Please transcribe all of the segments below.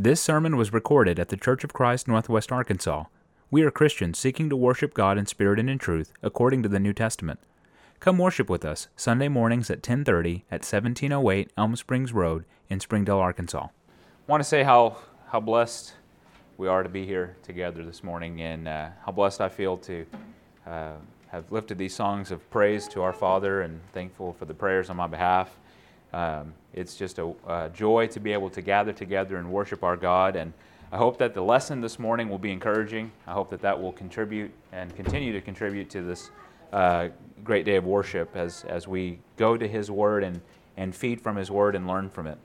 This sermon was recorded at the Church of Christ, Northwest Arkansas. We are Christians seeking to worship God in spirit and in truth, according to the New Testament. Come worship with us Sunday mornings at 10:30 at 1708 Elm Springs Road in Springdale, Arkansas. I want to say how how blessed we are to be here together this morning, and uh, how blessed I feel to uh, have lifted these songs of praise to our Father, and thankful for the prayers on my behalf. Um, it's just a, a, joy to be able to gather together and worship our God. And I hope that the lesson this morning will be encouraging. I hope that that will contribute and continue to contribute to this uh, great day of worship as, as we go to His Word and, and feed from His Word and learn from it.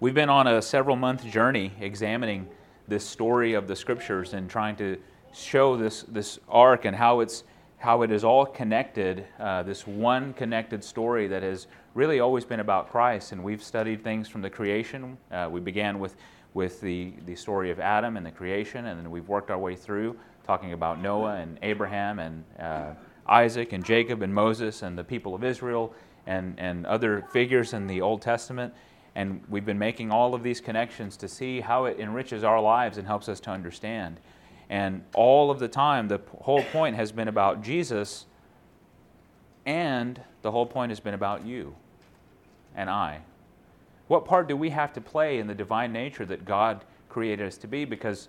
We've been on a several month journey examining this story of the Scriptures and trying to show this, this arc and how it's how it is all connected, uh, this one connected story that has really always been about Christ. And we've studied things from the creation. Uh, we began with, with the, the story of Adam and the creation, and then we've worked our way through talking about Noah and Abraham and uh, Isaac and Jacob and Moses and the people of Israel and, and other figures in the Old Testament. And we've been making all of these connections to see how it enriches our lives and helps us to understand. And all of the time, the whole point has been about Jesus, and the whole point has been about you and I. What part do we have to play in the divine nature that God created us to be? Because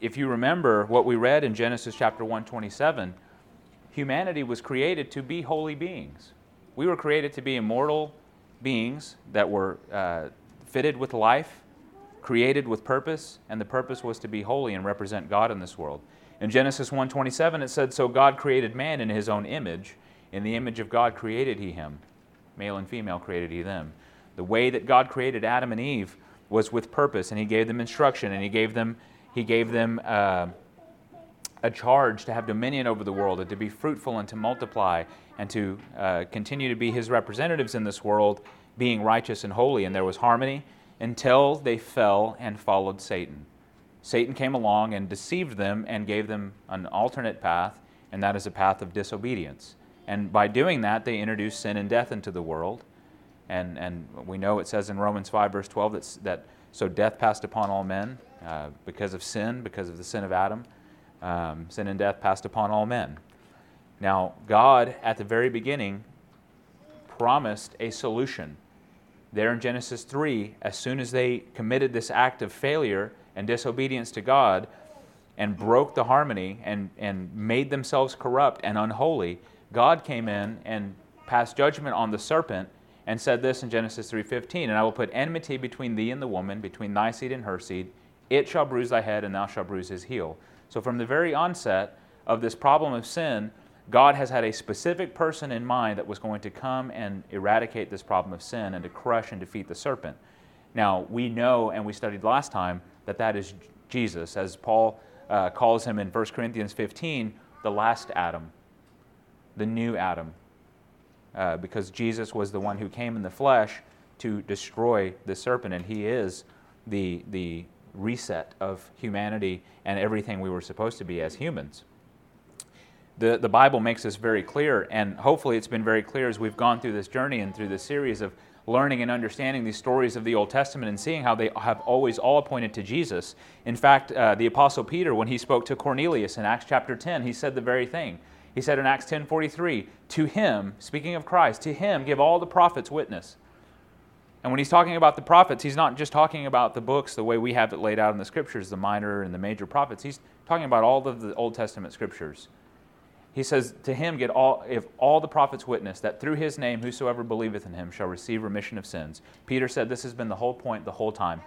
if you remember what we read in Genesis chapter 127, humanity was created to be holy beings. We were created to be immortal beings that were uh, fitted with life created with purpose, and the purpose was to be holy and represent God in this world. In Genesis 1:27 it said so God created man in his own image, in the image of God created he him. Male and female created he them. The way that God created Adam and Eve was with purpose and he gave them instruction and he gave them he gave them uh, a charge to have dominion over the world and to be fruitful and to multiply and to uh, continue to be his representatives in this world, being righteous and holy. And there was harmony until they fell and followed Satan. Satan came along and deceived them and gave them an alternate path, and that is a path of disobedience. And by doing that, they introduced sin and death into the world. And, and we know it says in Romans 5, verse 12, that, that so death passed upon all men uh, because of sin, because of the sin of Adam. Um, sin and death passed upon all men. Now, God, at the very beginning, promised a solution there in Genesis 3, as soon as they committed this act of failure and disobedience to God and broke the harmony and, and made themselves corrupt and unholy, God came in and passed judgment on the serpent and said this in Genesis 3:15, and I will put enmity between thee and the woman, between thy seed and her seed. It shall bruise thy head and thou shalt bruise his heel. So from the very onset of this problem of sin, God has had a specific person in mind that was going to come and eradicate this problem of sin and to crush and defeat the serpent. Now, we know, and we studied last time, that that is Jesus, as Paul uh, calls him in 1 Corinthians 15, the last Adam, the new Adam, uh, because Jesus was the one who came in the flesh to destroy the serpent, and he is the, the reset of humanity and everything we were supposed to be as humans the, the Bible makes this very clear, and hopefully it's been very clear as we've gone through this journey and through this series of learning and understanding these stories of the Old Testament and seeing how they have always all pointed to Jesus. In fact, uh, the Apostle Peter, when he spoke to Cornelius in Acts chapter 10, he said the very thing. He said in Acts 10:43, "To him, speaking of Christ, to him give all the prophets witness." And when he's talking about the prophets, he's not just talking about the books the way we have it laid out in the scriptures, the minor and the major prophets. He's talking about all of the Old Testament scriptures he says, To him get all, if all the prophets witness that through his name whosoever believeth in him shall receive remission of sins. Peter said this has been the whole point the whole time.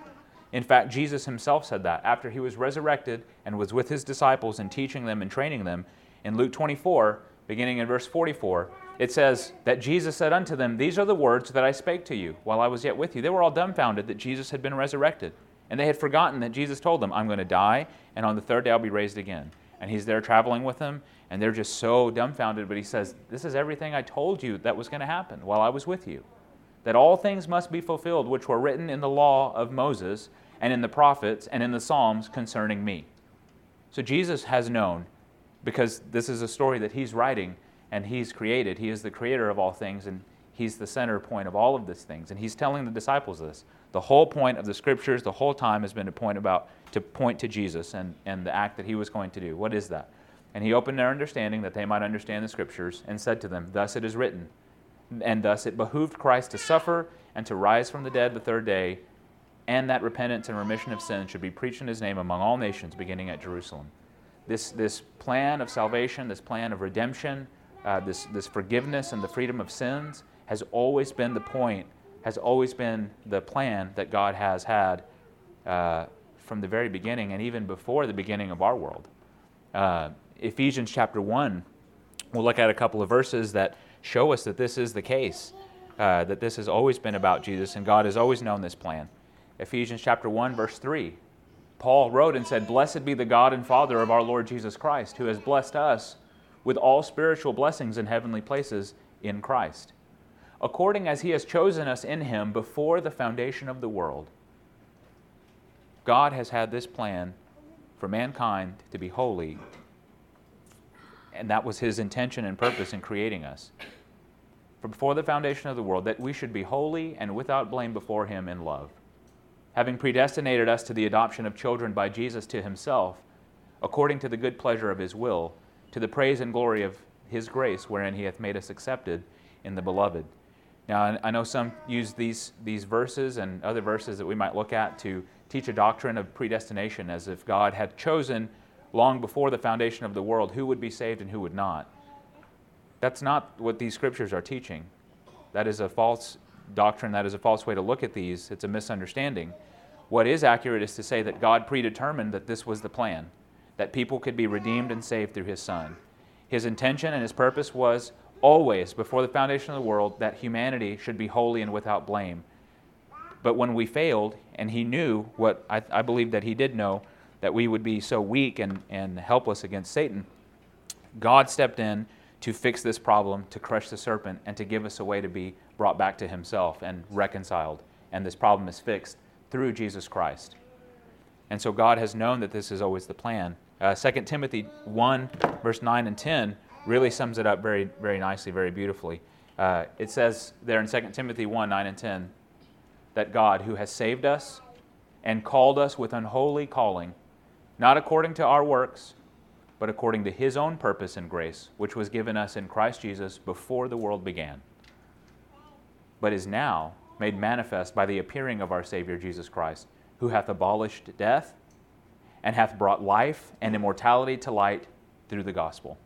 In fact, Jesus himself said that after he was resurrected and was with his disciples and teaching them and training them. In Luke 24, beginning in verse 44, it says that Jesus said unto them, These are the words that I spake to you while I was yet with you. They were all dumbfounded that Jesus had been resurrected. And they had forgotten that Jesus told them, I'm going to die, and on the third day I'll be raised again. And he's there traveling with them, and they're just so dumbfounded. But he says, This is everything I told you that was going to happen while I was with you. That all things must be fulfilled which were written in the law of Moses and in the prophets and in the Psalms concerning me. So Jesus has known, because this is a story that he's writing and he's created. He is the creator of all things, and He's the center point of all of these things. And he's telling the disciples this. The whole point of the scriptures, the whole time has been to point about to point to Jesus and, and the act that he was going to do. What is that? And he opened their understanding that they might understand the scriptures and said to them, Thus it is written. And thus it behooved Christ to suffer and to rise from the dead the third day, and that repentance and remission of sins should be preached in his name among all nations, beginning at Jerusalem. This, this plan of salvation, this plan of redemption, uh, this, this forgiveness and the freedom of sins has always been the point, has always been the plan that God has had uh, from the very beginning and even before the beginning of our world. Uh, Ephesians chapter 1, we'll look at a couple of verses that show us that this is the case, uh, that this has always been about Jesus and God has always known this plan. Ephesians chapter 1, verse 3. Paul wrote and said, Blessed be the God and Father of our Lord Jesus Christ, who has blessed us with all spiritual blessings in heavenly places in Christ, according as he has chosen us in him before the foundation of the world. God has had this plan for mankind to be holy, and that was his intention and purpose in creating us. For before the foundation of the world, that we should be holy and without blame before him in love, having predestinated us to the adoption of children by Jesus to himself, according to the good pleasure of his will to the praise and glory of his grace, wherein he hath made us accepted in the beloved. Now, I know some use these, these verses and other verses that we might look at to teach a doctrine of predestination, as if God had chosen long before the foundation of the world who would be saved and who would not. That's not what these scriptures are teaching. That is a false doctrine. That is a false way to look at these. It's a misunderstanding. What is accurate is to say that God predetermined that this was the plan that people could be redeemed and saved through his Son. His intention and his purpose was always, before the foundation of the world, that humanity should be holy and without blame. But when we failed, and he knew what I, I believe that he did know, that we would be so weak and, and helpless against Satan, God stepped in to fix this problem, to crush the serpent, and to give us a way to be brought back to himself and reconciled. And this problem is fixed through Jesus Christ. And so God has known that this is always the plan. Uh, 2 Timothy 1, verse 9 and 10 really sums it up very, very nicely, very beautifully. Uh, it says there in 2 Timothy 1, 9 and 10, that God, who has saved us and called us with unholy calling, not according to our works, but according to his own purpose and grace, which was given us in Christ Jesus before the world began, but is now made manifest by the appearing of our Savior Jesus Christ who hath abolished death and hath brought life and immortality to light through the gospel.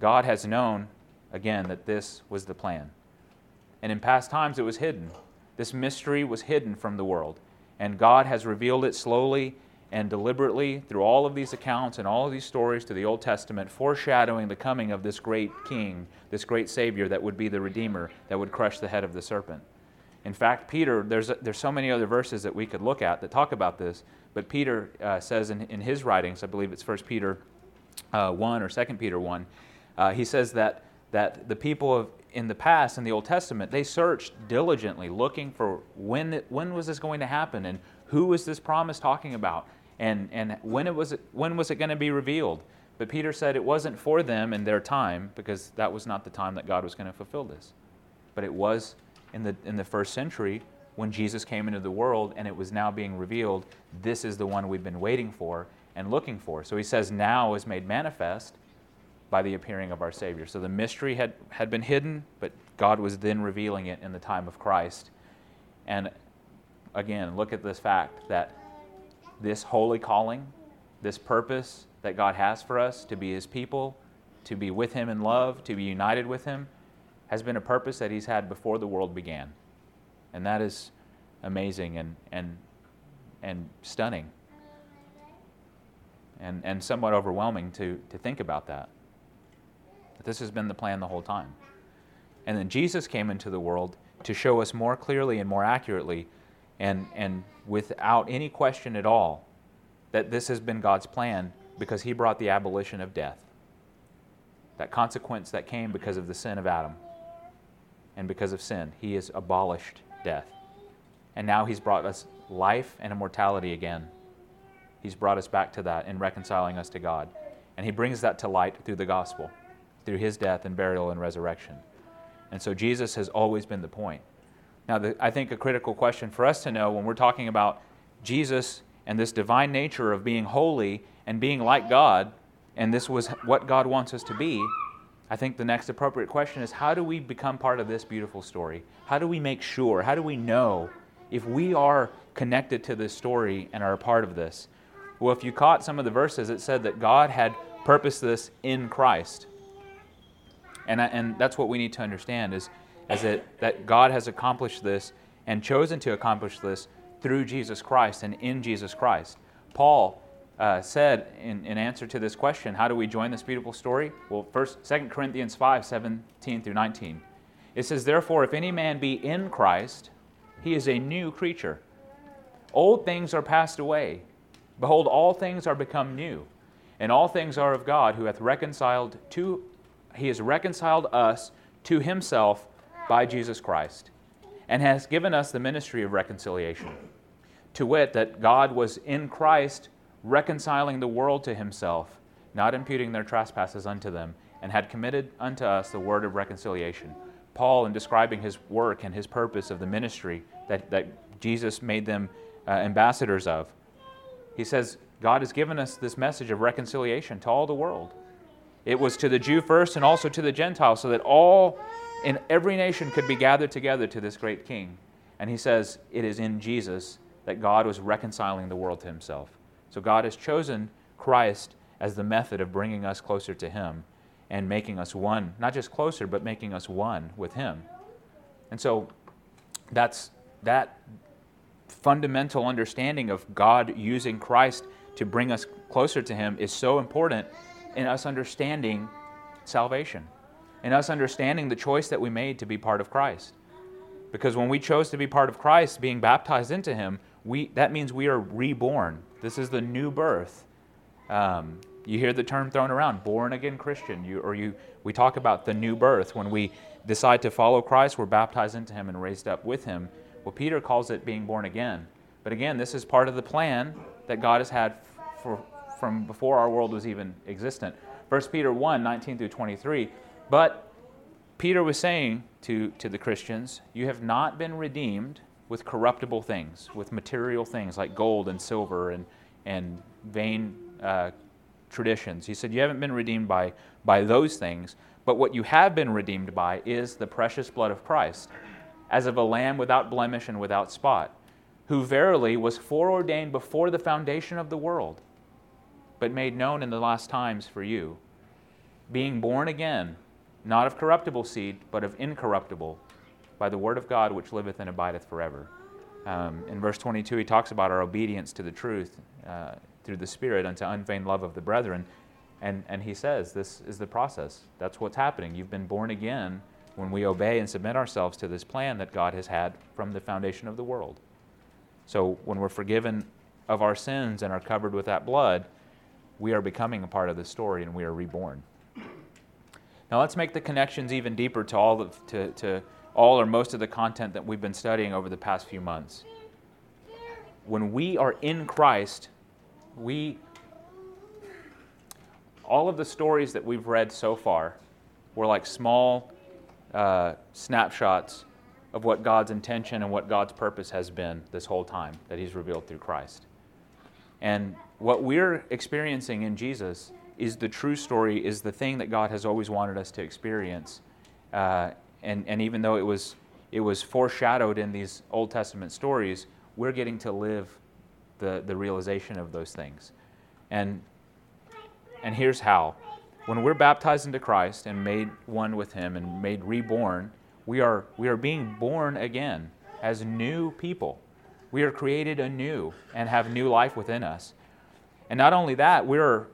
God has known, again, that this was the plan. And in past times it was hidden. This mystery was hidden from the world. And God has revealed it slowly and deliberately through all of these accounts and all of these stories to the Old Testament, foreshadowing the coming of this great king, this great Savior that would be the Redeemer that would crush the head of the serpent. In fact, Peter, there's, there's so many other verses that we could look at that talk about this, but Peter uh, says in, in his writings, I believe it's 1 Peter uh, 1 or 2 Peter 1, uh, he says that, that the people of, in the past, in the Old Testament, they searched diligently looking for when, when was this going to happen and who was this promise talking about and, and when, it was, when was it going to be revealed. But Peter said it wasn't for them in their time because that was not the time that God was going to fulfill this. But it was in the, in the first century when Jesus came into the world and it was now being revealed, this is the one we've been waiting for and looking for. So he says, now is made manifest by the appearing of our Savior. So the mystery had, had been hidden, but God was then revealing it in the time of Christ. And again, look at this fact that this holy calling, this purpose that God has for us to be His people, to be with Him in love, to be united with Him, has been a purpose that He's had before the world began. And that is amazing and, and, and stunning and, and somewhat overwhelming to, to think about that. But this has been the plan the whole time. And then Jesus came into the world to show us more clearly and more accurately and, and without any question at all that this has been God's plan because he brought the abolition of death. That consequence that came because of the sin of Adam and because of sin, he has abolished death. And now he's brought us life and immortality again. He's brought us back to that in reconciling us to God. And he brings that to light through the gospel, through his death and burial and resurrection. And so Jesus has always been the point. Now, the, I think a critical question for us to know when we're talking about Jesus and this divine nature of being holy and being like God, and this was what God wants us to be, I think the next appropriate question is how do we become part of this beautiful story? How do we make sure? How do we know if we are connected to this story and are a part of this? Well, if you caught some of the verses, it said that God had purposed this in Christ. And, I, and that's what we need to understand is, is that, that God has accomplished this and chosen to accomplish this through Jesus Christ and in Jesus Christ. Paul uh, said in, in answer to this question, how do we join this beautiful story? Well, first, 2 Corinthians 5, 17 through 19. It says, Therefore, if any man be in Christ, he is a new creature. Old things are passed away. Behold, all things are become new. And all things are of God, who hath reconciled to, he has reconciled us to himself by Jesus Christ, and has given us the ministry of reconciliation. To wit, that God was in Christ reconciling the world to himself, not imputing their trespasses unto them, and had committed unto us the word of reconciliation. Paul, in describing his work and his purpose of the ministry that, that Jesus made them uh, ambassadors of, he says, God has given us this message of reconciliation to all the world. It was to the Jew first and also to the Gentile, so that all in every nation could be gathered together to this great king. And he says, It is in Jesus that God was reconciling the world to himself. So God has chosen Christ as the method of bringing us closer to Him and making us one, not just closer, but making us one with Him. And so that's that fundamental understanding of God using Christ to bring us closer to Him is so important in us understanding salvation, in us understanding the choice that we made to be part of Christ. Because when we chose to be part of Christ, being baptized into Him, we, that means we are reborn. This is the new birth. Um, you hear the term thrown around, born again Christian, you, or you, we talk about the new birth. When we decide to follow Christ, we're baptized into Him and raised up with Him. Well, Peter calls it being born again. But again, this is part of the plan that God has had for, from before our world was even existent. 1 Peter 1 19 through 23. But Peter was saying to, to the Christians, You have not been redeemed with corruptible things, with material things like gold and silver and, and vain uh, traditions. He said, You haven't been redeemed by, by those things, but what you have been redeemed by is the precious blood of Christ, as of a lamb without blemish and without spot, who verily was foreordained before the foundation of the world, but made known in the last times for you, being born again, not of corruptible seed, but of incorruptible by the word of God which liveth and abideth forever. Um, in verse 22, he talks about our obedience to the truth uh, through the Spirit unto unfeigned love of the brethren. And, and he says, This is the process. That's what's happening. You've been born again when we obey and submit ourselves to this plan that God has had from the foundation of the world. So when we're forgiven of our sins and are covered with that blood, we are becoming a part of the story and we are reborn. Now let's make the connections even deeper to all of, to, to all or most of the content that we've been studying over the past few months. When we are in Christ, we all of the stories that we've read so far were like small uh, snapshots of what God's intention and what God's purpose has been this whole time that He's revealed through Christ. And what we're experiencing in Jesus is the true story, is the thing that God has always wanted us to experience. Uh, and, and even though it was, it was foreshadowed in these Old Testament stories, we're getting to live the, the realization of those things. And, and here's how. When we're baptized into Christ and made one with Him and made reborn, we are, we are being born again as new people. We are created anew and have new life within us. And not only that, we're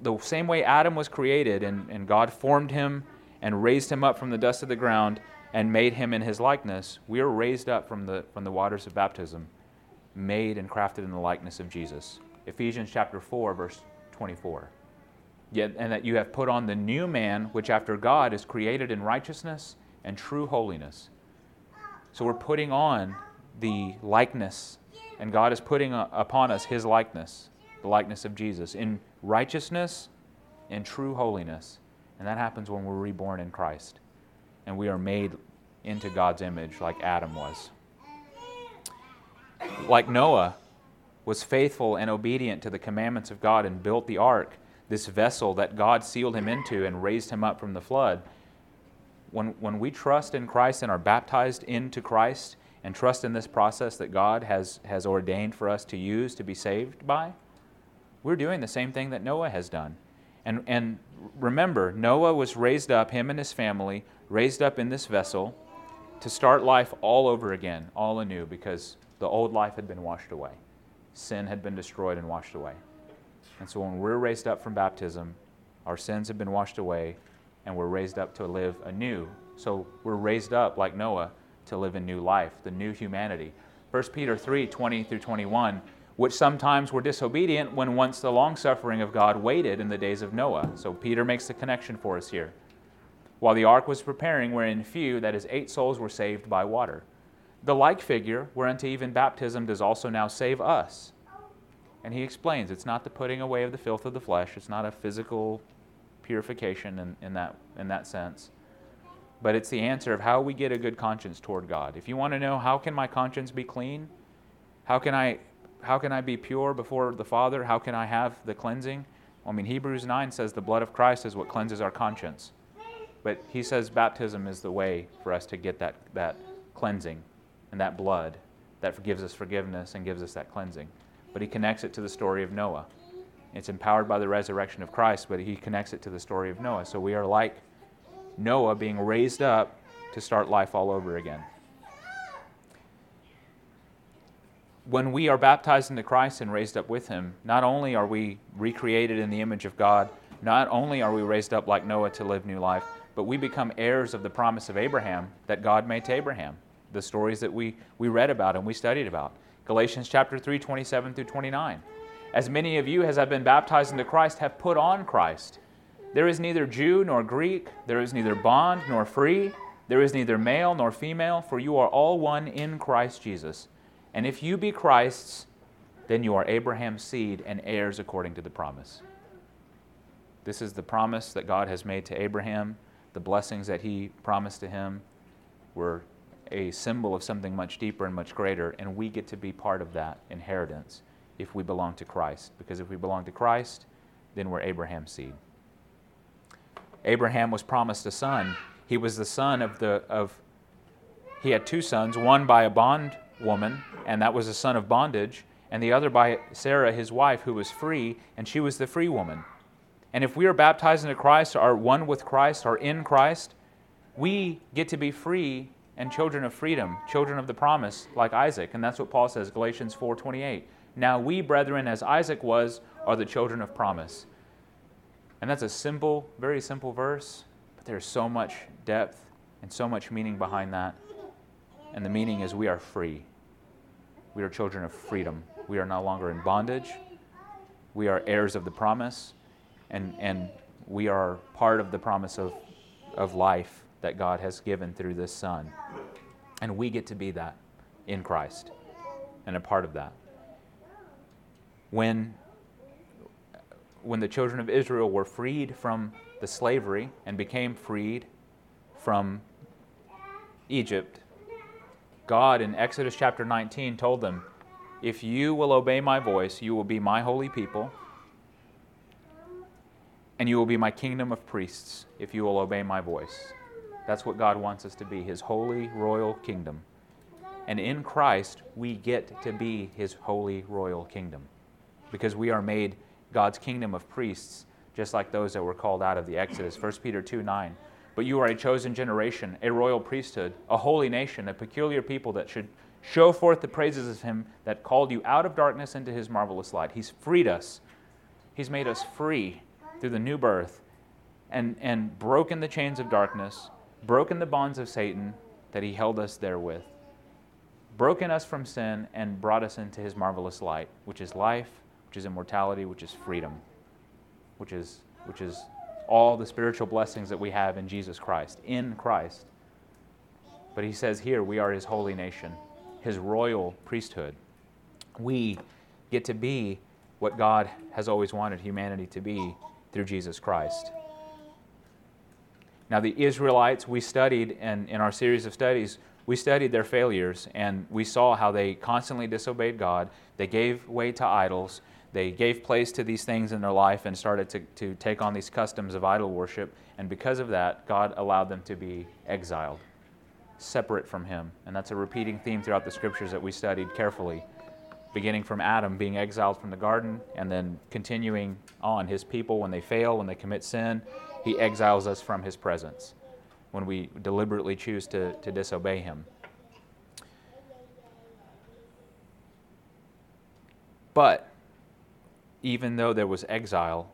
the same way Adam was created and, and God formed him and raised him up from the dust of the ground and made him in his likeness, we are raised up from the, from the waters of baptism, made and crafted in the likeness of Jesus. Ephesians chapter 4, verse 24. Yet, and that you have put on the new man, which after God is created in righteousness and true holiness. So we're putting on the likeness, and God is putting upon us his likeness, the likeness of Jesus, in righteousness and true holiness. And that happens when we're reborn in Christ. and we are made into God's image like Adam was. Like Noah was faithful and obedient to the commandments of God and built the ark, this vessel that God sealed him into and raised him up from the flood. When, when we trust in Christ and are baptized into Christ and trust in this process that God has, has ordained for us to use to be saved by, we're doing the same thing that Noah has done. And, and remember, Noah was raised up, him and his family, raised up in this vessel to start life all over again, all anew, because the old life had been washed away. Sin had been destroyed and washed away. And so when we're raised up from baptism, our sins have been washed away, and we're raised up to live anew. So we're raised up like Noah to live a new life, the new humanity. 1 Peter 3 20 through 21 which sometimes were disobedient when once the long suffering of God waited in the days of Noah. So Peter makes the connection for us here. While the ark was preparing, wherein few, that is, eight souls, were saved by water. The like figure, whereunto even baptism does also now save us. And he explains it's not the putting away of the filth of the flesh, it's not a physical purification in, in, that, in that sense. But it's the answer of how we get a good conscience toward God. If you want to know how can my conscience be clean, how can I how can I be pure before the Father? How can I have the cleansing? I mean, Hebrews 9 says the blood of Christ is what cleanses our conscience. But he says baptism is the way for us to get that, that cleansing and that blood that gives us forgiveness and gives us that cleansing. But he connects it to the story of Noah. It's empowered by the resurrection of Christ, but he connects it to the story of Noah. So we are like Noah being raised up to start life all over again. when we are baptized into Christ and raised up with him, not only are we recreated in the image of God, not only are we raised up like Noah to live new life, but we become heirs of the promise of Abraham that God made to Abraham. The stories that we, we read about and we studied about. Galatians chapter 3, 27 through 29. As many of you as have been baptized into Christ have put on Christ. There is neither Jew nor Greek, there is neither bond nor free, there is neither male nor female, for you are all one in Christ Jesus. And if you be Christ's, then you are Abraham's seed and heirs according to the promise. This is the promise that God has made to Abraham. The blessings that he promised to him were a symbol of something much deeper and much greater, and we get to be part of that inheritance if we belong to Christ. Because if we belong to Christ, then we're Abraham's seed. Abraham was promised a son. He was the son of the of he had two sons, one by a bond woman, and that was a son of bondage, and the other by Sarah, his wife, who was free, and she was the free woman. And if we are baptized into Christ, are one with Christ, are in Christ, we get to be free and children of freedom, children of the promise, like Isaac. And that's what Paul says, Galatians 4:28. Now we, brethren, as Isaac was, are the children of promise. And that's a simple, very simple verse, but there's so much depth and so much meaning behind that. And the meaning is we are free. We are children of freedom. We are no longer in bondage. We are heirs of the promise, and, and we are part of the promise of, of life that God has given through this Son. And we get to be that in Christ and a part of that. When, when the children of Israel were freed from the slavery and became freed from Egypt, God in Exodus chapter 19 told them, If you will obey my voice, you will be my holy people, and you will be my kingdom of priests if you will obey my voice. That's what God wants us to be, his holy royal kingdom. And in Christ, we get to be his holy royal kingdom because we are made God's kingdom of priests, just like those that were called out of the Exodus. 1 Peter 2 9. But you are a chosen generation, a royal priesthood, a holy nation, a peculiar people that should show forth the praises of him that called you out of darkness into his marvelous light. He's freed us, he's made us free through the new birth and, and broken the chains of darkness, broken the bonds of Satan that he held us therewith, broken us from sin, and brought us into his marvelous light, which is life, which is immortality, which is freedom, which is, which is all the spiritual blessings that we have in Jesus Christ, in Christ. But he says here, we are his holy nation, his royal priesthood. We get to be what God has always wanted humanity to be through Jesus Christ. Now, the Israelites, we studied, and in our series of studies, we studied their failures, and we saw how they constantly disobeyed God. They gave way to idols. They gave place to these things in their life and started to, to take on these customs of idol worship. And because of that, God allowed them to be exiled, separate from Him. And that's a repeating theme throughout the scriptures that we studied carefully, beginning from Adam being exiled from the garden and then continuing on. His people, when they fail, when they commit sin, He exiles us from His presence when we deliberately choose to, to disobey Him. But even though there was exile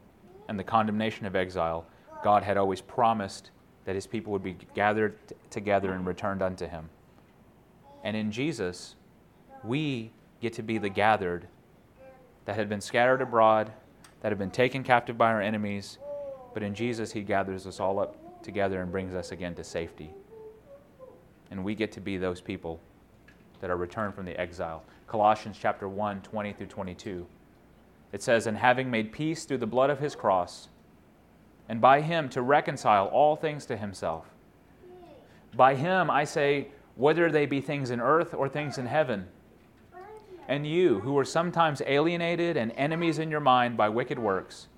and the condemnation of exile, God had always promised that his people would be gathered t- together and returned unto him. And in Jesus, we get to be the gathered that had been scattered abroad, that had been taken captive by our enemies, but in Jesus, he gathers us all up together and brings us again to safety. And we get to be those people that are returned from the exile. Colossians chapter 1, 20 through 22. It says, And having made peace through the blood of his cross, and by him to reconcile all things to himself. By him, I say, whether they be things in earth or things in heaven. And you, who were sometimes alienated and enemies in your mind by wicked works,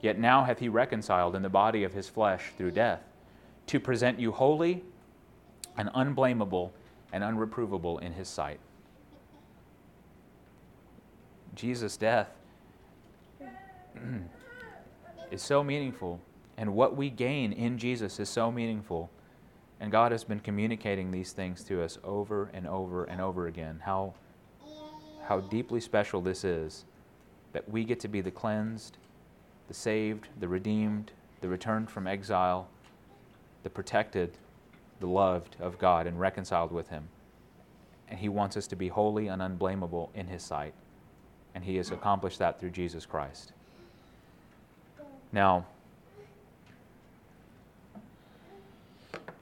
yet now hath he reconciled in the body of his flesh through death, to present you holy and unblameable and unreprovable in his sight. Jesus' death is so meaningful, and what we gain in Jesus is so meaningful. And God has been communicating these things to us over and over and over again. How, how deeply special this is that we get to be the cleansed, the saved, the redeemed, the returned from exile, the protected, the loved of God, and reconciled with Him. And He wants us to be holy and unblameable in His sight. And He has accomplished that through Jesus Christ. Now,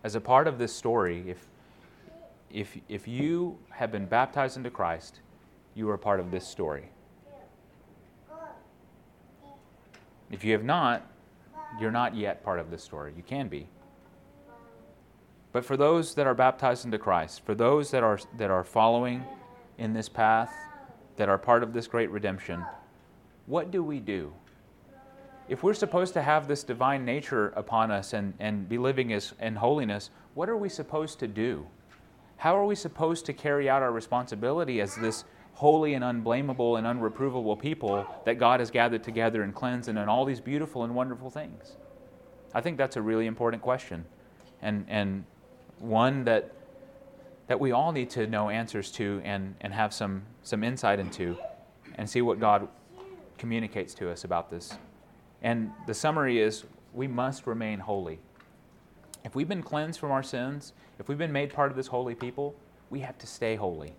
as a part of this story, if, if, if you have been baptized into Christ, you are part of this story. If you have not, you're not yet part of this story. You can be. But for those that are baptized into Christ, for those that are, that are following in this path, that are part of this great redemption, what do we do? If we're supposed to have this divine nature upon us and, and be living as, in holiness, what are we supposed to do? How are we supposed to carry out our responsibility as this holy and unblameable and unreprovable people that God has gathered together and cleansed and all these beautiful and wonderful things? I think that's a really important question and, and one that, that we all need to know answers to and, and have some, some insight into and see what God communicates to us about this. And the summary is we must remain holy. If we've been cleansed from our sins, if we've been made part of this holy people, we have to stay holy.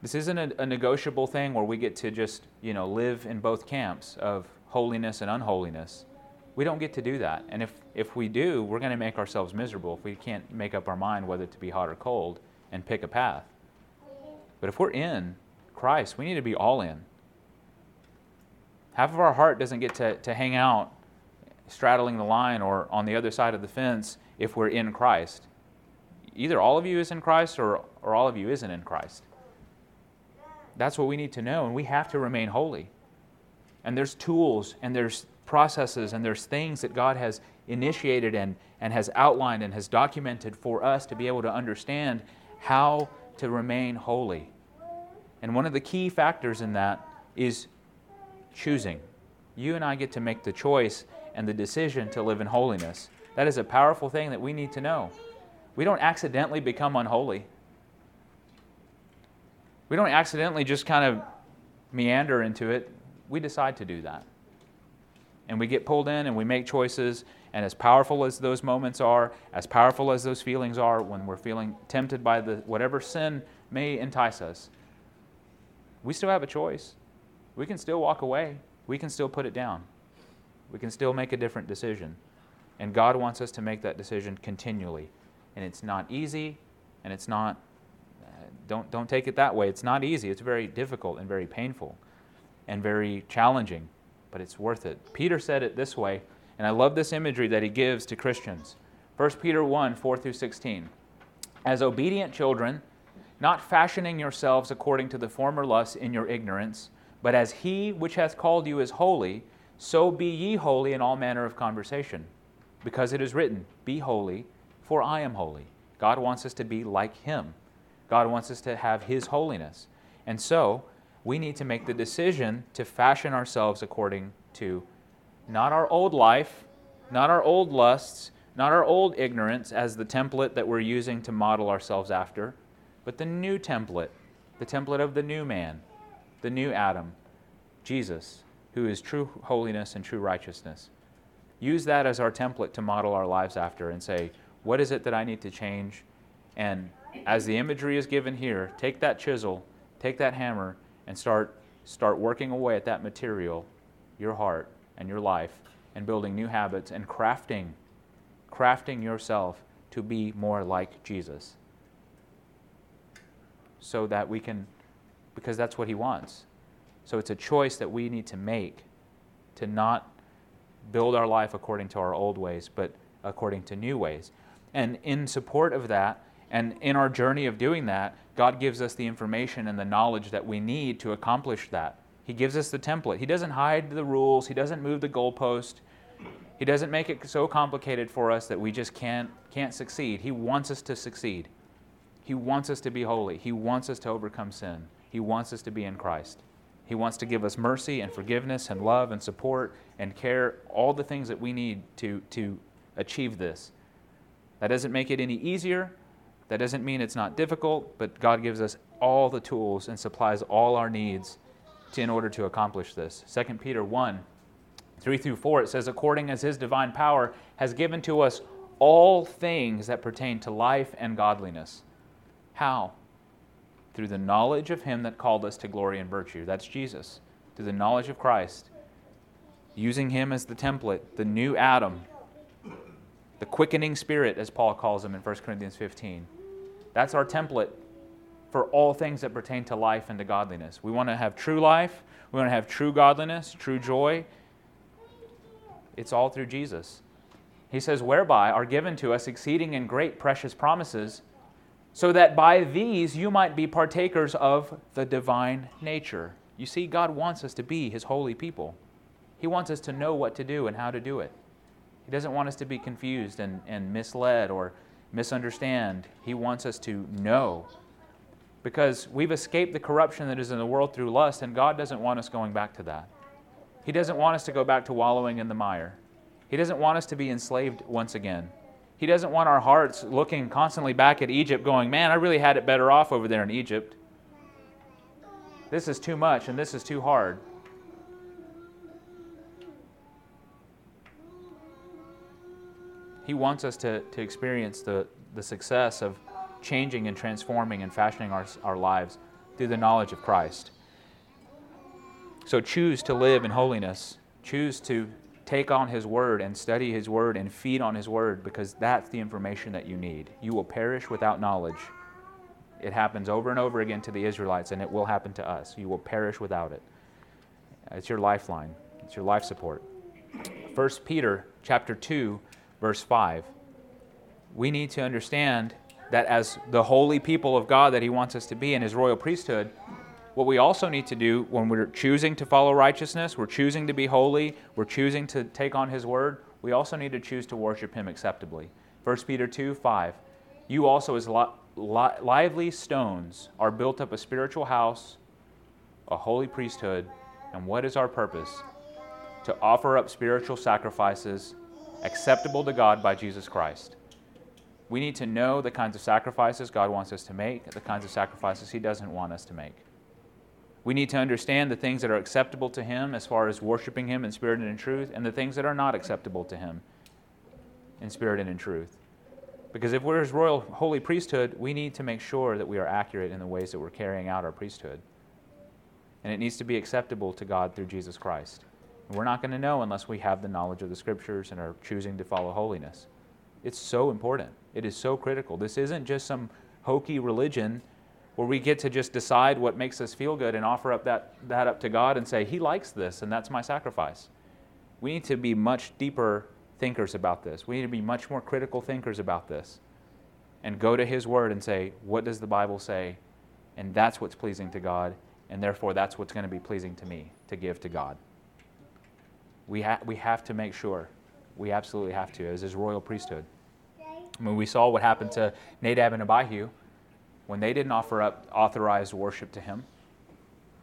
This isn't a, a, negotiable thing where we get to just, you know, live in both camps of holiness and unholiness. We don't get to do that. And if, if we do, we're going to make ourselves miserable if we can't make up our mind whether to be hot or cold and pick a path. But if we're in Christ, we need to be all in. Half of our heart doesn't get to, to hang out straddling the line or on the other side of the fence if we're in Christ. Either all of you is in Christ or, or all of you isn't in Christ. That's what we need to know, and we have to remain holy. And there's tools and there's processes and there's things that God has initiated and, and has outlined and has documented for us to be able to understand how to remain holy. And one of the key factors in that is choosing. You and I get to make the choice and the decision to live in holiness. That is a powerful thing that we need to know. We don't accidentally become unholy. We don't accidentally just kind of meander into it. We decide to do that. And we get pulled in and we make choices. And as powerful as those moments are, as powerful as those feelings are when we're feeling tempted by the, whatever sin may entice us, we still have a choice. We can still walk away. We can still put it down. We can still make a different decision. And God wants us to make that decision continually. And it's not easy, and it's not, uh, don't, don't take it that way. It's not easy. It's very difficult and very painful and very challenging, but it's worth it. Peter said it this way And I love this imagery that he gives to Christians. 1 Peter 1 4 through 16. As obedient children, not fashioning yourselves according to the former lusts in your ignorance, but as he which hath called you is holy, so be ye holy in all manner of conversation. Because it is written, Be holy, for I am holy. God wants us to be like him. God wants us to have his holiness. And so, we need to make the decision to fashion ourselves according to not our old life, not our old lusts, not our old ignorance as the template that we're using to model ourselves after, but the new template, the template of the new man, the new Adam, Jesus, who is true holiness and true righteousness. Use that as our template to model our lives after and say, what is it that I need to change? And as the imagery is given here, take that chisel, take that hammer, and start, start working away at that material, your heart and your life, and building new habits and crafting, crafting yourself to be more like Jesus. So that we can, because that's what He wants. So it's a choice that we need to make to not build our life according to our old ways, but according to new ways. And in support of that, and in our journey of doing that, God gives us the information and the knowledge that we need to accomplish that. He gives us the template. He doesn't hide the rules, He doesn't move the goalpost. He doesn't make it so complicated for us that we just can't, can't succeed. He wants us to succeed. He wants us to be holy. He wants us to overcome sin. He wants us to be in Christ. He wants to give us mercy and forgiveness and love and support and care, all the things that we need to, to achieve this. That doesn't make it any easier. That doesn't mean it's not difficult, but God gives us all the tools and supplies all our needs to, in order to accomplish this. 2 Peter 1 3 through 4, it says, According as his divine power has given to us all things that pertain to life and godliness. How? Through the knowledge of him that called us to glory and virtue. That's Jesus. Through the knowledge of Christ. Using him as the template, the new Adam, the quickening spirit, as Paul calls him in 1 Corinthians 15. That's our template for all things that pertain to life and to godliness. We want to have true life, we want to have true godliness, true joy. It's all through Jesus. He says, Whereby are given to us exceeding and great precious promises, so that by these you might be partakers of the divine nature. You see, God wants us to be His holy people. He wants us to know what to do and how to do it. He doesn't want us to be confused and, and misled or misunderstand. He wants us to know. Because we've escaped the corruption that is in the world through lust, and God doesn't want us going back to that. He doesn't want us to go back to wallowing in the mire. He doesn't want us to be enslaved once again. He doesn't want our hearts looking constantly back at Egypt, going, Man, I really had it better off over there in Egypt. This is too much and this is too hard. He wants us to, to experience the, the success of changing and transforming and fashioning our, our lives through the knowledge of Christ. So choose to live in holiness. Choose to take on His Word and study His Word and feed on His Word because that's the information that you need. You will perish without knowledge. It happens over and over again to the Israelites, and it will happen to us. You will perish without it. It's your lifeline, it's your life support. 1 Peter chapter 2 verse 5. We need to understand that as the holy people of God that He wants us to be in His royal priesthood, what we also need to do when we're choosing to follow righteousness, we're choosing to be holy, we're choosing to take on His word, we also need to choose to worship Him acceptably. 1 Peter 2 5. You also, as li- li- lively stones, are built up a spiritual house, a holy priesthood, and what is our purpose? To offer up spiritual sacrifices acceptable to God by Jesus Christ. We need to know the kinds of sacrifices God wants us to make, the kinds of sacrifices He doesn't want us to make. We need to understand the things that are acceptable to Him as far as worshiping Him in spirit and in truth, and the things that are not acceptable to Him in spirit and in truth. Because if we're His royal holy priesthood, we need to make sure that we are accurate in the ways that we're carrying out our priesthood. And it needs to be acceptable to God through Jesus Christ. And We're not going to know unless we have the knowledge of the scriptures and are choosing to follow holiness. It's so important. It is so critical. This isn't just some hokey religion where we get to just decide what makes us feel good and offer up that, that up to God and say, He likes this, and that's my sacrifice. We need to be much deeper thinkers about this. We need to be much more critical thinkers about this and go to His Word and say, what does the Bible say? And that's what's pleasing to God, and therefore that's what's going to be pleasing to me to give to God. We, ha- we have to make sure. We absolutely have to, as His royal priesthood. I mean, we saw what happened to Nadab and Abihu when they didn't offer up authorized worship to Him.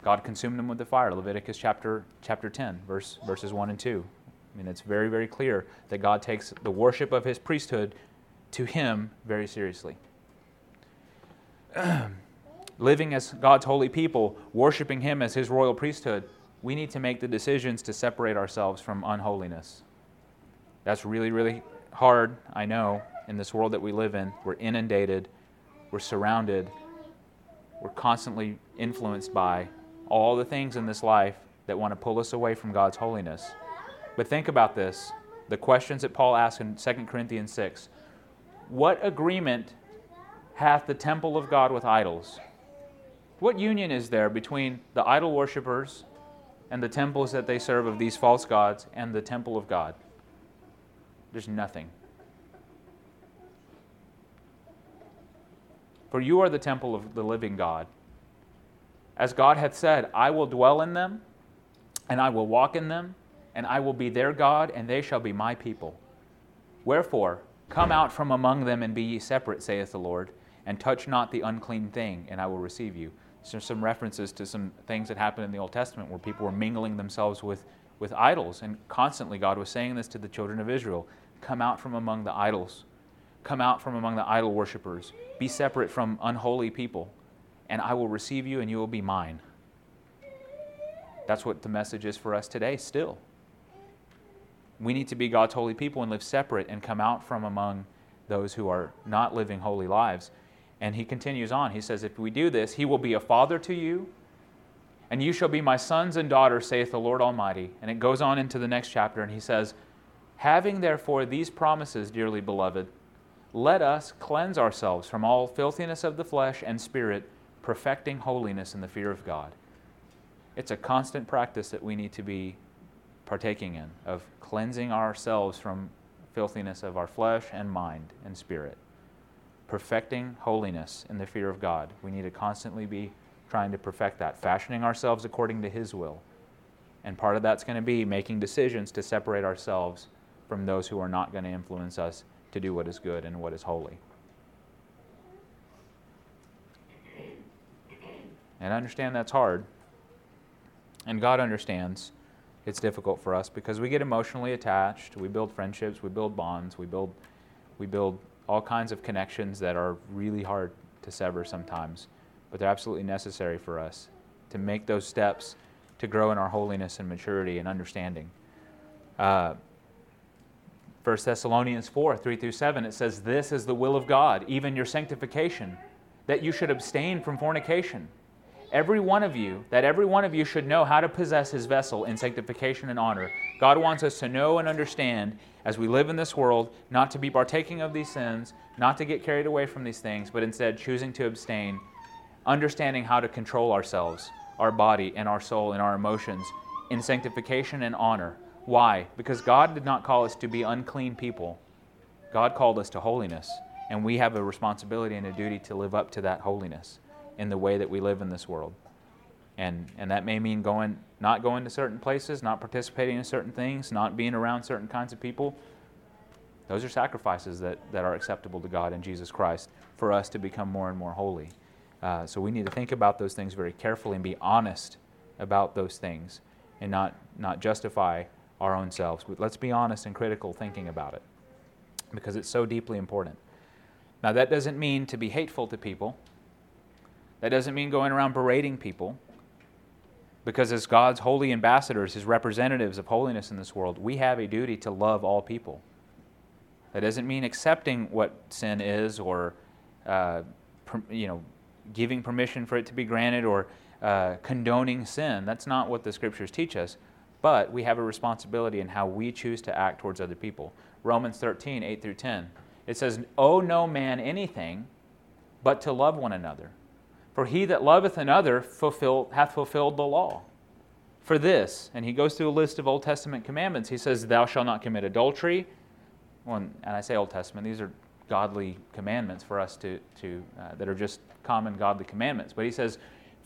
God consumed them with the fire. Leviticus chapter, chapter 10, verse, verses 1 and 2. I mean, it's very, very clear that God takes the worship of his priesthood to him very seriously. Living as God's holy people, worshiping him as his royal priesthood, we need to make the decisions to separate ourselves from unholiness. That's really, really hard, I know, in this world that we live in. We're inundated, we're surrounded, we're constantly influenced by all the things in this life that want to pull us away from God's holiness. But think about this the questions that Paul asks in 2 Corinthians 6 What agreement hath the temple of God with idols? What union is there between the idol worshippers and the temples that they serve of these false gods and the temple of God? There's nothing. For you are the temple of the living God. As God hath said, I will dwell in them, and I will walk in them, and I will be their God, and they shall be my people. Wherefore, come out from among them and be ye separate, saith the Lord, and touch not the unclean thing, and I will receive you. So some references to some things that happened in the Old Testament where people were mingling themselves with, with idols, and constantly God was saying this to the children of Israel Come out from among the idols, come out from among the idol worshippers, be separate from unholy people and I will receive you and you will be mine. That's what the message is for us today, still. We need to be God's holy people and live separate and come out from among those who are not living holy lives. And he continues on. He says, If we do this, he will be a father to you, and you shall be my sons and daughters, saith the Lord Almighty. And it goes on into the next chapter, and he says, Having therefore these promises, dearly beloved, let us cleanse ourselves from all filthiness of the flesh and spirit perfecting holiness in the fear of God. It's a constant practice that we need to be partaking in of cleansing ourselves from filthiness of our flesh and mind and spirit. Perfecting holiness in the fear of God. We need to constantly be trying to perfect that, fashioning ourselves according to His will. And part of that's going to be making decisions to separate ourselves from those who are not going to influence us to do what is good and what is holy. And I understand that's hard. And God understands it's difficult for us because we get emotionally attached. We build friendships, we build bonds, we build, we build all kinds of connections that are really hard to sever sometimes. But they're absolutely necessary for us to make those steps to grow in our holiness and maturity and understanding. Uh, 1 Thessalonians 4 3 through 7, it says, This is the will of God, even your sanctification, that you should abstain from fornication every one of you, that every one of you should know how to possess his vessel in sanctification and honor. God wants us to know and understand as we live in this world not to be partaking of these sins, not to get carried away from these things, but instead choosing to abstain, understanding how to control ourselves, our body, and our soul and our emotions in sanctification and honor. Why? Because God did not call us to be unclean people. God called us to holiness, and we have a responsibility and a duty to live up to that holiness in the way that we live in this world. And, and that may mean going, not going to certain places, not participating in certain things, not being around certain kinds of people. Those are sacrifices that, that are acceptable to God in Jesus Christ for us to become more and more holy. Uh, so we need to think about those things very carefully and be honest about those things and not, not justify our own selves. Let's be honest and critical thinking about it because it's so deeply important. Now, that doesn't mean to be hateful to people. That doesn't mean going around berating people. Because as God's holy ambassadors, his representatives of holiness in this world, we have a duty to love all people. That doesn't mean accepting what sin is or uh, you know, giving permission for it to be granted or uh, condoning sin. That's not what the scriptures teach us. But we have a responsibility in how we choose to act towards other people. Romans 13, 8 through 10. It says, Owe no man anything but to love one another. For he that loveth another fulfill, hath fulfilled the law. for this, and he goes through a list of Old Testament commandments. He says, Thou shalt not commit adultery. Well, and I say Old Testament, these are godly commandments for us to, to uh, that are just common godly commandments. But he says,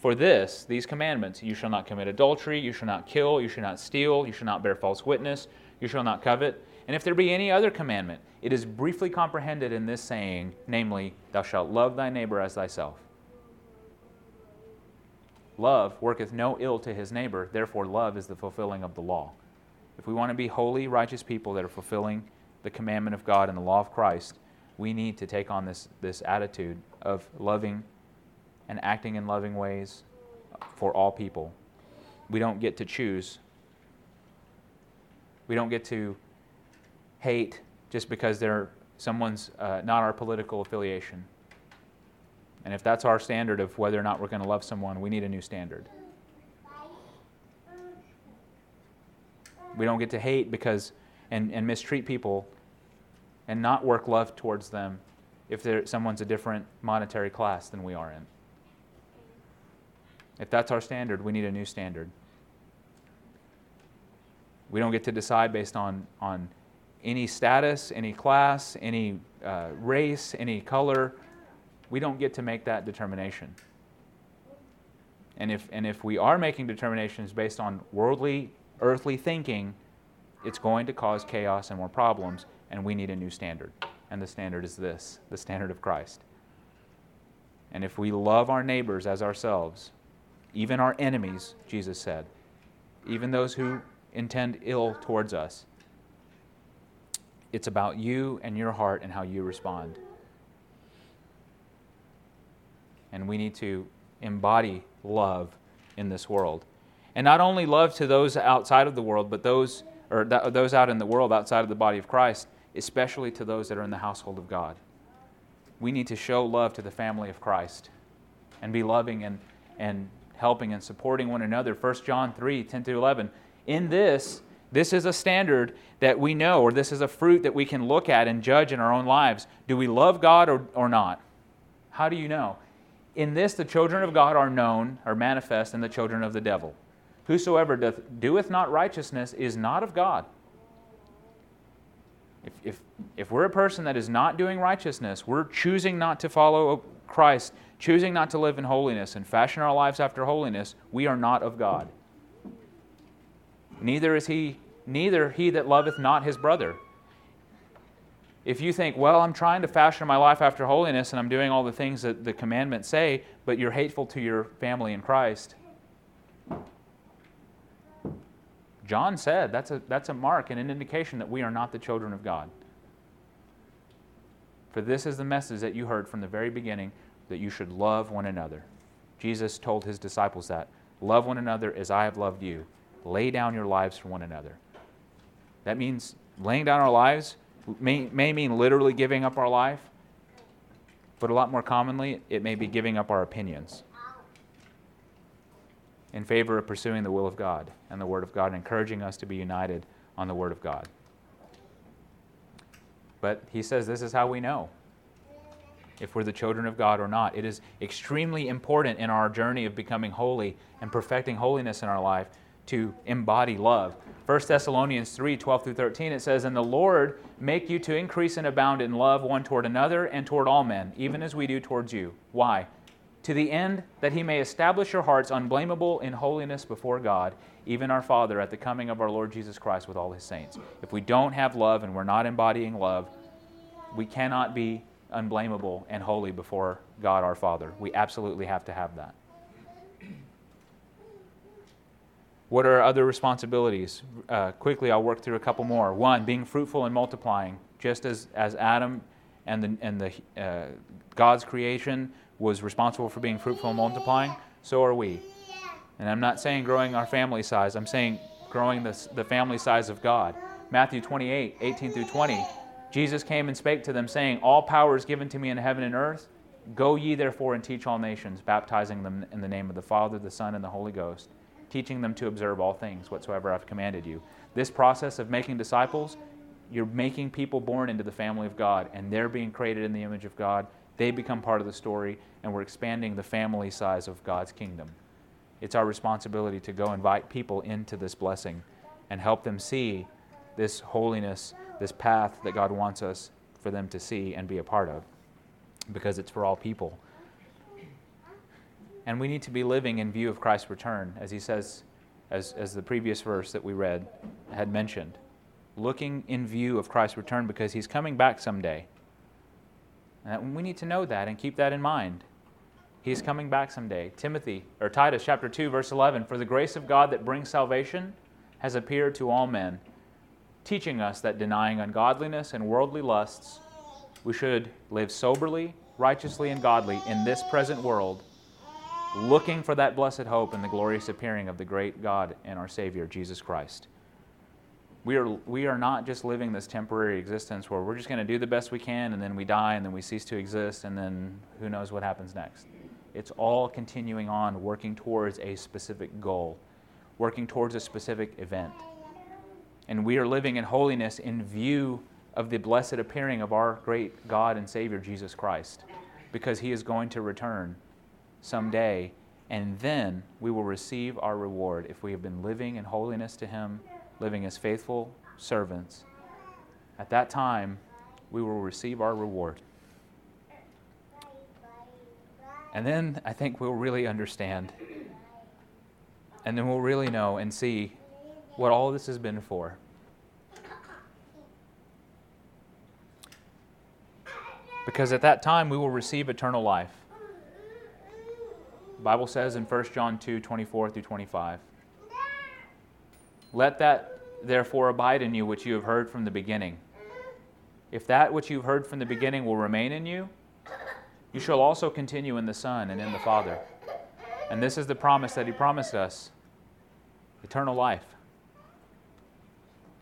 For this, these commandments, you shall not commit adultery, you shall not kill, you shall not steal, you shall not bear false witness, you shall not covet. And if there be any other commandment, it is briefly comprehended in this saying, namely, Thou shalt love thy neighbor as thyself. Love worketh no ill to his neighbor, therefore, love is the fulfilling of the law. If we want to be holy, righteous people that are fulfilling the commandment of God and the law of Christ, we need to take on this, this attitude of loving and acting in loving ways for all people. We don't get to choose. We don't get to hate just because they're someone's uh, not our political affiliation. And if that's our standard of whether or not we're going to love someone, we need a new standard. We don't get to hate because and, and mistreat people and not work love towards them if someone's a different monetary class than we are in. If that's our standard, we need a new standard. We don't get to decide based on, on any status, any class, any uh, race, any color we don't get to make that determination. And if, and if we are making determinations based on worldly, earthly thinking, it's going to cause chaos and more problems, and we need a new standard. And the standard is this the standard of Christ. And if we love our neighbors as ourselves, even our enemies, Jesus said, even those who intend ill towards us, it's about you and your heart and how you respond and we need to embody love in this world. And not only love to those outside of the world, but those or th- those out in the world outside of the body of Christ, especially to those that are in the household of God. We need to show love to the family of Christ and be loving and, and helping and supporting one another. 1 John 3 10 to 11. In this, this is a standard that we know, or this is a fruit that we can look at and judge in our own lives. Do we love God or, or not? How do you know? In this the children of God are known, or manifest, and the children of the devil. Whosoever doth, doeth not righteousness is not of God. If, if, if we're a person that is not doing righteousness, we're choosing not to follow Christ, choosing not to live in holiness and fashion our lives after holiness, we are not of God. Neither is he, neither he that loveth not his brother. If you think, well, I'm trying to fashion my life after holiness and I'm doing all the things that the commandments say, but you're hateful to your family in Christ, John said that's a, that's a mark and an indication that we are not the children of God. For this is the message that you heard from the very beginning that you should love one another. Jesus told his disciples that. Love one another as I have loved you. Lay down your lives for one another. That means laying down our lives may, may mean literally giving up our life, but a lot more commonly, it may be giving up our opinions in favor of pursuing the will of God and the Word of God, encouraging us to be united on the Word of God. But he says this is how we know if we're the children of God or not. It is extremely important in our journey of becoming holy and perfecting holiness in our life to embody love. 1 Thessalonians 3 12 through 13, it says, And the Lord make you to increase and abound in love one toward another and toward all men, even as we do towards you. Why? To the end that he may establish your hearts unblameable in holiness before God, even our Father, at the coming of our Lord Jesus Christ with all his saints. If we don't have love and we're not embodying love, we cannot be unblameable and holy before God our Father. We absolutely have to have that. What are other responsibilities? Uh, quickly, I'll work through a couple more. One, being fruitful and multiplying, just as, as Adam and, the, and the, uh, God's creation was responsible for being fruitful and multiplying, so are we. And I'm not saying growing our family size, I'm saying growing the, the family size of God. Matthew 28, 18 through 20. Jesus came and spake to them, saying, All power is given to me in heaven and earth. Go ye therefore and teach all nations, baptizing them in the name of the Father, the Son, and the Holy Ghost teaching them to observe all things whatsoever I've commanded you. This process of making disciples, you're making people born into the family of God, and they're being created in the image of God. They become part of the story, and we're expanding the family size of God's kingdom. it's our responsibility to go invite people into this blessing and help them see this holiness, this path that God wants us for them to see and be a part of because it's for all people. And we need to be living in view of Christ's return, as he says, as, as the previous verse that we read had mentioned. Looking in view of Christ's return because he's coming back someday. And we need to know that and keep that in mind. He's coming back someday. Timothy, or Titus chapter 2, verse 11 For the grace of God that brings salvation has appeared to all men, teaching us that denying ungodliness and worldly lusts, we should live soberly, righteously, and godly in this present world looking for that blessed hope and the glorious appearing of the great God and our Savior, Jesus Christ. We are, we are not just living this temporary existence where we're just going to do the best we can and then we die and then we cease to exist and then who knows what happens next. It's all continuing on, working towards a specific goal, working towards a specific event. And we are living in holiness in view of the blessed appearing of our great God and Savior, Jesus Christ, because He is going to return someday, and then we will receive our reward if we have been living in holiness to Him, living as faithful servants. At that time, we will receive our reward. And then I think we'll really understand. And then we'll really know and see what all this has been for. Because at that time, we will receive eternal life. The Bible says in 1 John 2 24 through 25. Let that therefore abide in you which you have heard from the beginning. If that which you've heard from the beginning will remain in you, you shall also continue in the Son and in the Father. And this is the promise that He promised us eternal life.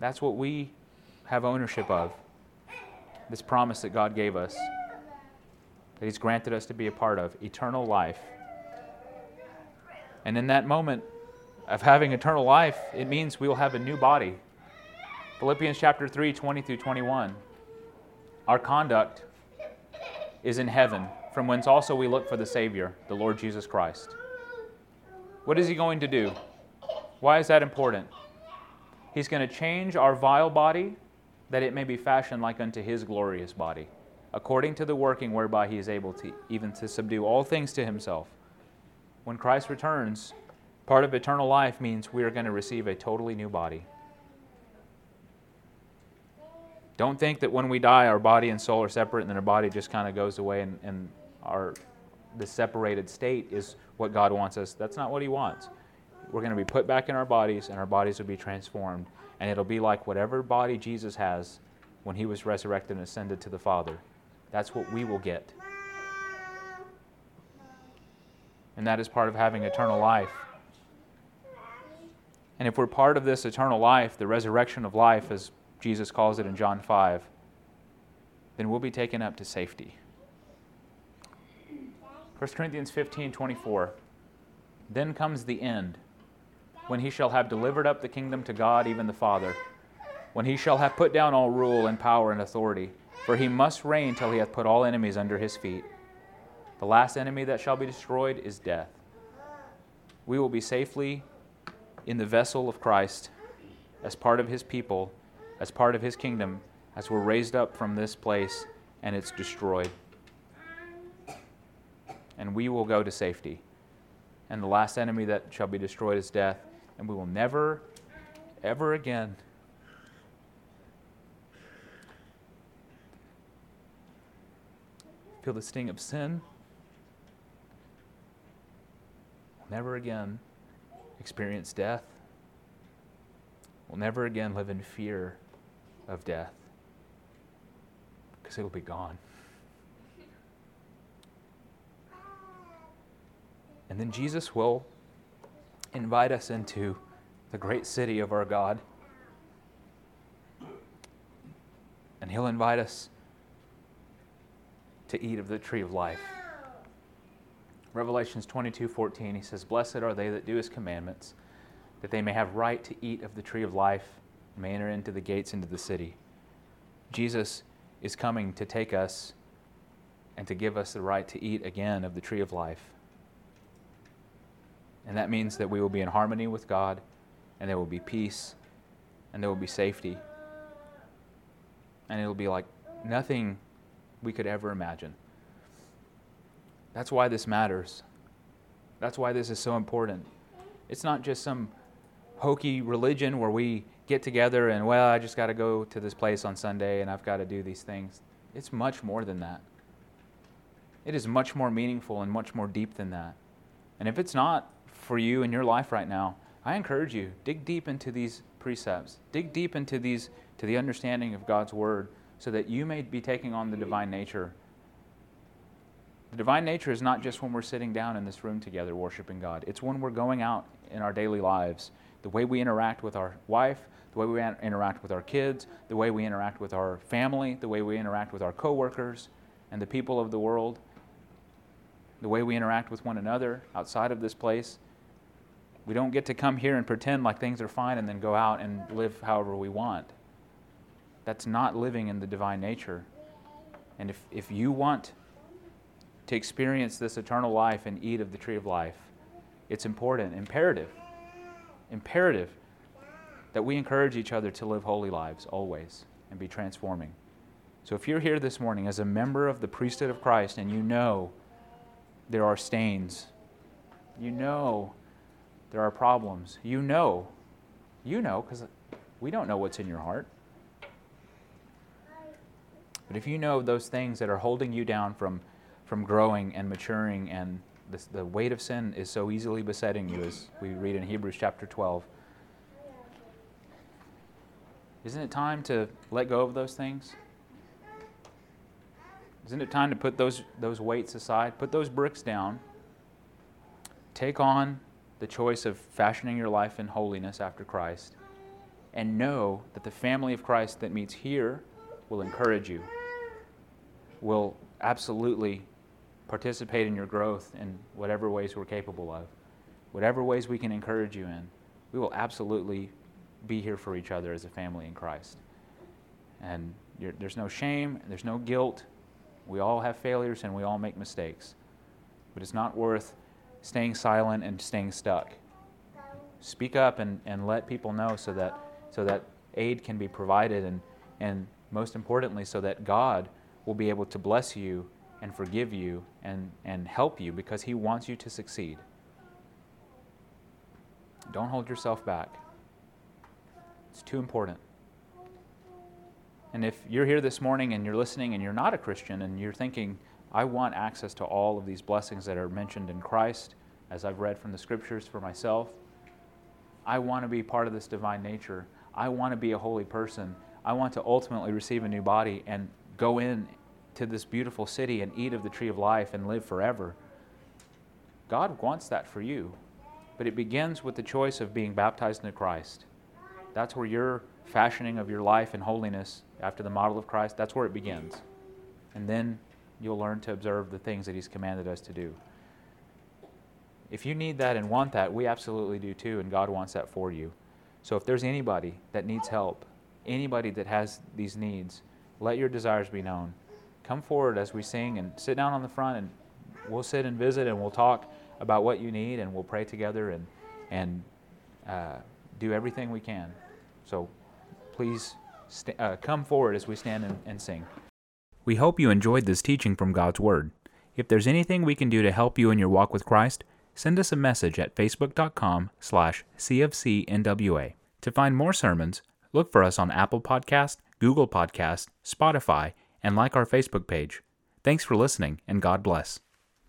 That's what we have ownership of. This promise that God gave us, that He's granted us to be a part of eternal life. And in that moment of having eternal life, it means we will have a new body. Philippians chapter 3, 20 through 21. Our conduct is in heaven, from whence also we look for the Savior, the Lord Jesus Christ. What is He going to do? Why is that important? He's going to change our vile body that it may be fashioned like unto His glorious body, according to the working whereby He is able to even to subdue all things to Himself when Christ returns, part of eternal life means we are going to receive a totally new body. Don't think that when we die, our body and soul are separate and then our body just kind of goes away and, and our, the separated state is what God wants us. That's not what He wants. We're going to be put back in our bodies and our bodies will be transformed. And it'll be like whatever body Jesus has when He was resurrected and ascended to the Father. That's what we will get and that is part of having eternal life. And if we're part of this eternal life, the resurrection of life, as Jesus calls it in John 5, then we'll be taken up to safety. 1 Corinthians 15 24. Then comes the end, when he shall have delivered up the kingdom to God, even the Father, when he shall have put down all rule and power and authority, for he must reign till he hath put all enemies under his feet. The last enemy that shall be destroyed is death. We will be safely in the vessel of Christ as part of his people, as part of his kingdom, as we're raised up from this place and it's destroyed. And we will go to safety. And the last enemy that shall be destroyed is death. And we will never, ever again feel the sting of sin never again experience death. We'll never again live in fear of death because it'll be gone. And then Jesus will invite us into the great city of our God. And He'll invite us to eat of the tree of life. Revelations 22 14, he says, Blessed are they that do his commandments, that they may have right to eat of the tree of life and may enter into the gates into the city. Jesus is coming to take us and to give us the right to eat again of the tree of life. And that means that we will be in harmony with God, and there will be peace, and there will be safety. And it'll be like nothing we could ever imagine. That's why this matters. That's why this is so important. It's not just some hokey religion where we get together and, well, I just got to go to this place on Sunday and I've got to do these things. It's much more than that. It is much more meaningful and much more deep than that. And if it's not for you in your life right now, I encourage you, dig deep into these precepts. Dig deep into these to the understanding of God's word so that you may be taking on the divine nature. The divine nature is not just when we're sitting down in this room together worshiping God. It's when we're going out in our daily lives. The way we interact with our wife, the way we interact with our kids, the way we interact with our family, the way we interact with our coworkers and the people of the world the way we interact with one another outside of this place. We don't get to come here and pretend like things are fine and then go out and live however we want. That's not living in the divine nature. And if, if you want to experience this eternal life and eat of the tree of life, it's important, imperative, imperative that we encourage each other to live holy lives always and be transforming. So if you're here this morning as a member of the priesthood of Christ and you know there are stains. You know there are problems. You know. You know, because we don't know what's in your heart. But if you know those things that are holding you down from, from growing and maturing, and the, the weight of sin is so easily besetting you, as we read in Hebrews chapter 12, isn't it time to let go of those things? Isn't it time to put those, those weights aside? Put those bricks down. Take on the choice of fashioning your life in holiness after Christ. And know that the family of Christ that meets here will encourage you, will absolutely participate in your growth in whatever ways we're capable of. Whatever ways we can encourage you in, we will absolutely be here for each other as a family in Christ. And there's no shame, there's no guilt, we all have failures and we all make mistakes. But it's not worth staying silent and staying stuck. Speak up and, and let people know so that, so that aid can be provided and, and most importantly, so that God will be able to bless you and forgive you and, and help you because He wants you to succeed. Don't hold yourself back. It's too important. And if you're here this morning and you're listening and you're not a Christian and you're thinking, I want access to all of these blessings that are mentioned in Christ, as I've read from the scriptures for myself, I want to be part of this divine nature. I want to be a holy person. I want to ultimately receive a new body and go in to this beautiful city and eat of the tree of life and live forever. God wants that for you. But it begins with the choice of being baptized into Christ. That's where your fashioning of your life and holiness after the model of Christ, that's where it begins. And then you'll learn to observe the things that He's commanded us to do. If you need that and want that, we absolutely do too, and God wants that for you. So if there's anybody that needs help, anybody that has these needs, let your desires be known. Come forward as we sing and sit down on the front, and we'll sit and visit and we'll talk about what you need, and we'll pray together and, and uh, do everything we can. So please st- uh, come forward as we stand and, and sing. We hope you enjoyed this teaching from God's Word. If there's anything we can do to help you in your walk with Christ, send us a message at facebook.com slash cfcnwa. To find more sermons, look for us on Apple Podcast, Google Podcast, Spotify, and like our Facebook page. Thanks for listening, and God bless.